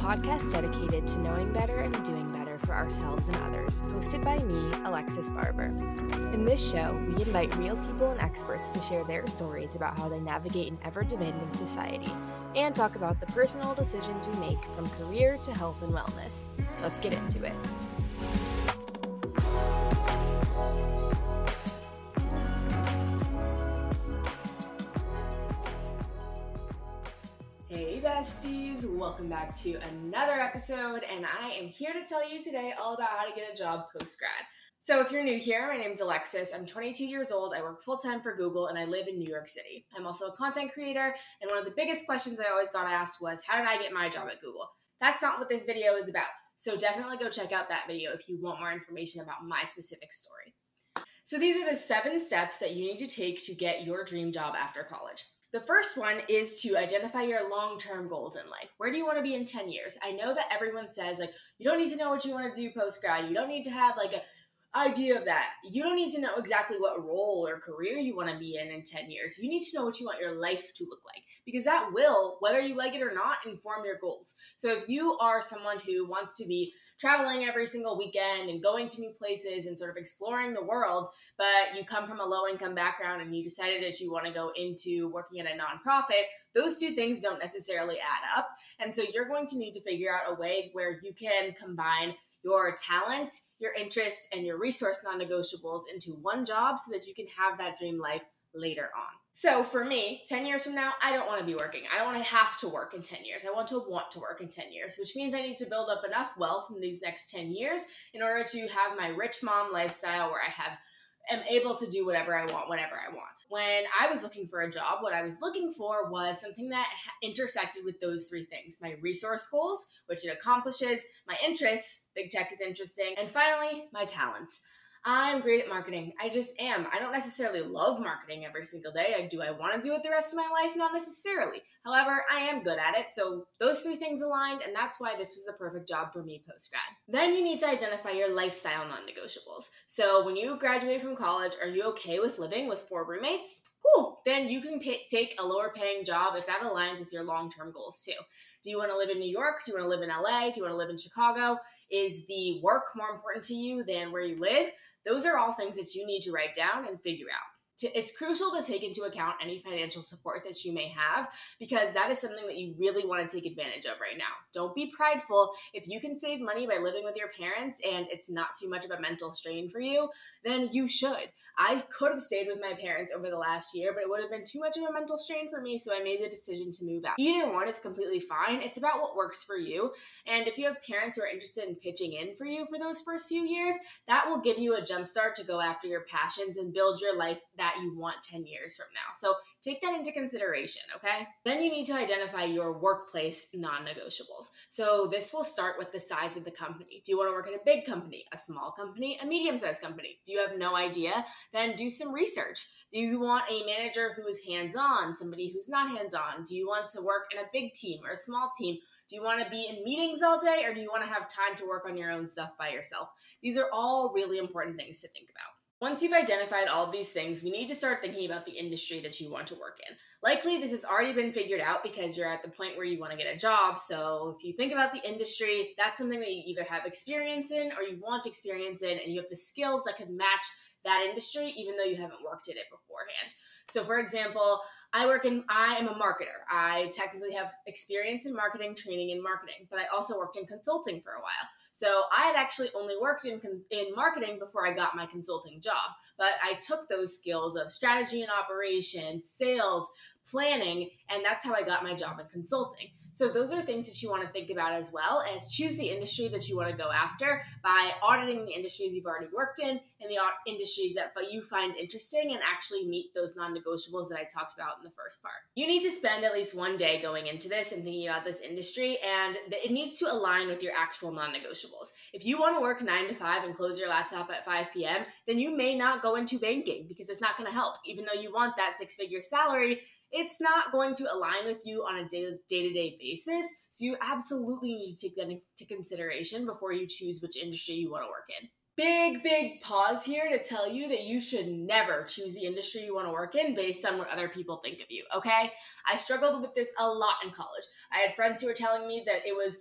Podcast dedicated to knowing better and doing better for ourselves and others, hosted by me, Alexis Barber. In this show, we invite real people and experts to share their stories about how they navigate an ever demanding society and talk about the personal decisions we make from career to health and wellness. Let's get into it. Besties, welcome back to another episode, and I am here to tell you today all about how to get a job post grad. So, if you're new here, my name is Alexis. I'm 22 years old. I work full time for Google, and I live in New York City. I'm also a content creator, and one of the biggest questions I always got asked was, How did I get my job at Google? That's not what this video is about. So, definitely go check out that video if you want more information about my specific story. So, these are the seven steps that you need to take to get your dream job after college. The first one is to identify your long term goals in life. Where do you want to be in 10 years? I know that everyone says, like, you don't need to know what you want to do post grad. You don't need to have, like, a idea of that. You don't need to know exactly what role or career you want to be in in 10 years. You need to know what you want your life to look like because that will, whether you like it or not, inform your goals. So if you are someone who wants to be traveling every single weekend and going to new places and sort of exploring the world, but you come from a low income background and you decided that you want to go into working at a nonprofit, those two things don't necessarily add up. And so you're going to need to figure out a way where you can combine your talents, your interests, and your resource non negotiables into one job so that you can have that dream life later on. So for me, 10 years from now, I don't want to be working. I don't want to have to work in 10 years. I want to want to work in 10 years, which means I need to build up enough wealth in these next 10 years in order to have my rich mom lifestyle where I have am able to do whatever I want whenever I want. When I was looking for a job, what I was looking for was something that intersected with those three things my resource goals, which it accomplishes, my interests, big tech is interesting, and finally, my talents. I'm great at marketing. I just am. I don't necessarily love marketing every single day. I do I want to do it the rest of my life? Not necessarily. However, I am good at it. So those three things aligned, and that's why this was the perfect job for me post grad. Then you need to identify your lifestyle non negotiables. So when you graduate from college, are you okay with living with four roommates? Cool. Then you can take a lower paying job if that aligns with your long term goals too. Do you want to live in New York? Do you want to live in LA? Do you want to live in Chicago? Is the work more important to you than where you live? Those are all things that you need to write down and figure out. It's crucial to take into account any financial support that you may have because that is something that you really want to take advantage of right now. Don't be prideful. If you can save money by living with your parents and it's not too much of a mental strain for you, then you should. I could have stayed with my parents over the last year, but it would have been too much of a mental strain for me, so I made the decision to move out. Either one, it's completely fine. It's about what works for you. And if you have parents who are interested in pitching in for you for those first few years, that will give you a jump start to go after your passions and build your life that you want 10 years from now. So take that into consideration, okay? Then you need to identify your workplace non negotiables. So this will start with the size of the company. Do you want to work at a big company, a small company, a medium sized company? Do you have no idea? Then do some research. Do you want a manager who is hands on, somebody who's not hands on? Do you want to work in a big team or a small team? Do you want to be in meetings all day or do you want to have time to work on your own stuff by yourself? These are all really important things to think about. Once you've identified all these things, we need to start thinking about the industry that you want to work in. Likely, this has already been figured out because you're at the point where you want to get a job. So, if you think about the industry, that's something that you either have experience in or you want experience in, and you have the skills that could match that industry, even though you haven't worked in it beforehand. So, for example, I work in, I am a marketer. I technically have experience in marketing, training in marketing, but I also worked in consulting for a while. So I had actually only worked in in marketing before I got my consulting job, but I took those skills of strategy and operations, sales, planning, and that's how I got my job in consulting. So those are things that you want to think about as well as choose the industry that you want to go after by auditing the industries you've already worked in and the industries that you find interesting and actually meet those non-negotiables that I talked about in the first part. You need to spend at least one day going into this and thinking about this industry and it needs to align with your actual non-negotiables. If you want to work 9 to 5 and close your laptop at 5 p.m., then you may not go into banking because it's not going to help. Even though you want that six-figure salary, it's not going to align with you on a day to day basis. So you absolutely need to take that into consideration before you choose which industry you want to work in. Big, big pause here to tell you that you should never choose the industry you want to work in based on what other people think of you, okay? I struggled with this a lot in college. I had friends who were telling me that it was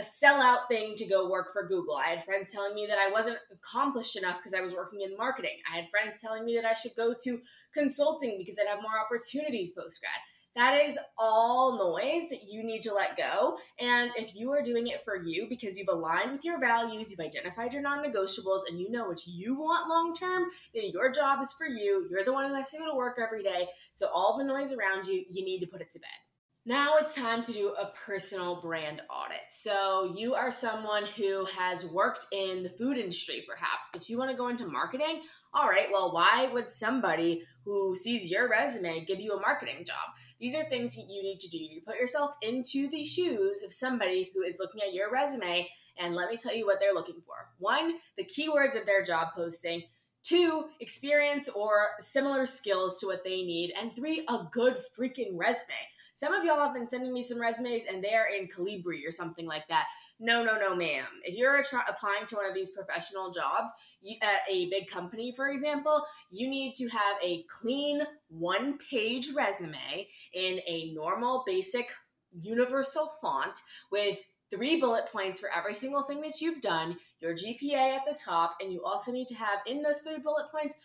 a sellout thing to go work for Google. I had friends telling me that I wasn't accomplished enough because I was working in marketing. I had friends telling me that I should go to consulting because I'd have more opportunities post grad. That is all noise you need to let go. And if you are doing it for you because you've aligned with your values, you've identified your non negotiables, and you know what you want long term, then your job is for you. You're the one who has to go to work every day. So all the noise around you, you need to put it to bed. Now it's time to do a personal brand audit. So, you are someone who has worked in the food industry, perhaps, but you want to go into marketing. All right, well, why would somebody who sees your resume give you a marketing job? These are things you need to do. You put yourself into the shoes of somebody who is looking at your resume, and let me tell you what they're looking for. One, the keywords of their job posting. Two, experience or similar skills to what they need. And three, a good freaking resume. Some of y'all have been sending me some resumes and they're in Calibri or something like that. No, no, no, ma'am. If you're tra- applying to one of these professional jobs you, at a big company, for example, you need to have a clean one page resume in a normal, basic, universal font with three bullet points for every single thing that you've done, your GPA at the top, and you also need to have in those three bullet points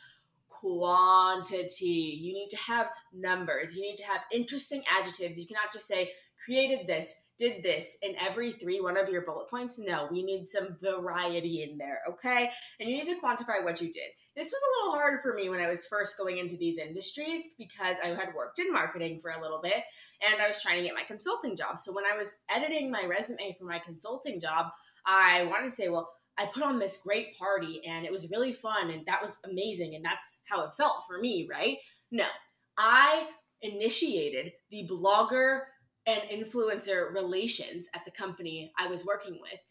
quantity. You need to have numbers. You need to have interesting adjectives. You cannot just say, created this, did this in every three one of your bullet points. No, we need some variety in there, okay? And you need to quantify what you did. This was a little hard for me when I was first going into these industries because I had worked in marketing for a little bit and I was trying to get my consulting job. So when I was editing my resume for my consulting job, I wanted to say, well, I put on this great party and it was really fun and that was amazing and that's how it felt for me, right? No, I initiated the blogger and influencer relations at the company I was working with.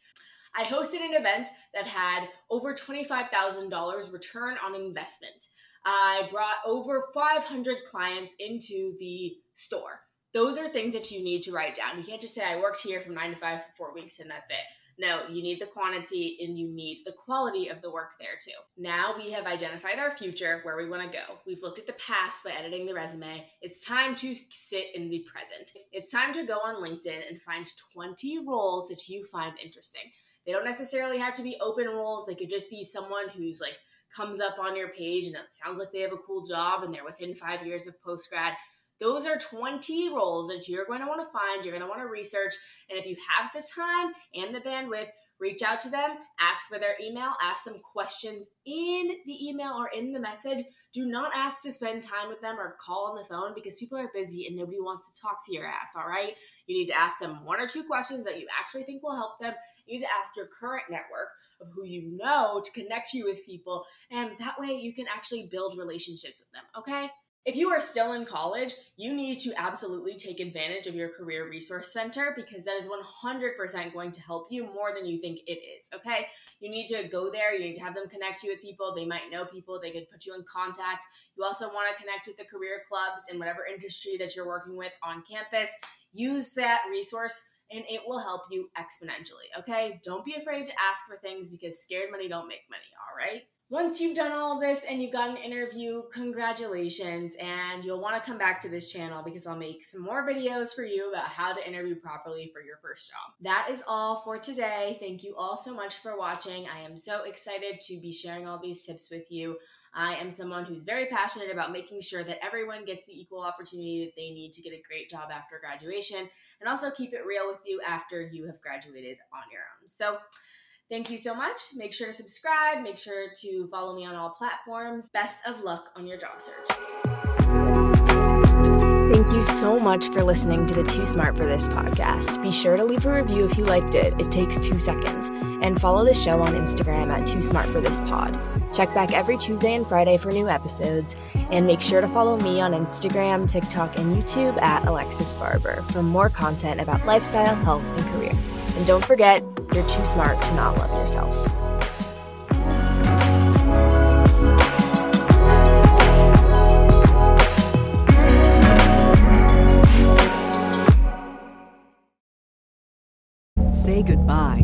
I hosted an event that had over $25,000 return on investment. I brought over 500 clients into the store. Those are things that you need to write down. You can't just say, I worked here from nine to five for four weeks and that's it. No, you need the quantity and you need the quality of the work there too. Now we have identified our future, where we want to go. We've looked at the past by editing the resume. It's time to sit in the present. It's time to go on LinkedIn and find 20 roles that you find interesting. They don't necessarily have to be open roles, they could just be someone who's like comes up on your page and it sounds like they have a cool job and they're within five years of post grad those are 20 roles that you're going to want to find, you're going to want to research. And if you have the time and the bandwidth, reach out to them, ask for their email, ask them questions in the email or in the message. Do not ask to spend time with them or call on the phone because people are busy and nobody wants to talk to your ass, all right? You need to ask them one or two questions that you actually think will help them. You need to ask your current network of who you know to connect you with people, and that way you can actually build relationships with them, okay? If you are still in college, you need to absolutely take advantage of your Career Resource Center because that is 100% going to help you more than you think it is. Okay. You need to go there. You need to have them connect you with people. They might know people. They could put you in contact. You also want to connect with the career clubs in whatever industry that you're working with on campus. Use that resource and it will help you exponentially. Okay. Don't be afraid to ask for things because scared money don't make money. All right once you've done all this and you've got an interview, congratulations. And you'll want to come back to this channel because I'll make some more videos for you about how to interview properly for your first job. That is all for today. Thank you all so much for watching. I am so excited to be sharing all these tips with you. I am someone who's very passionate about making sure that everyone gets the equal opportunity that they need to get a great job after graduation and also keep it real with you after you have graduated on your own. So, Thank you so much. Make sure to subscribe. Make sure to follow me on all platforms. Best of luck on your job search. Thank you so much for listening to the Too Smart for This podcast. Be sure to leave a review if you liked it. It takes two seconds. And follow the show on Instagram at Too Smart for This Pod. Check back every Tuesday and Friday for new episodes. And make sure to follow me on Instagram, TikTok, and YouTube at Alexis Barber for more content about lifestyle, health, and career. And don't forget, you're too smart to not love yourself. Say goodbye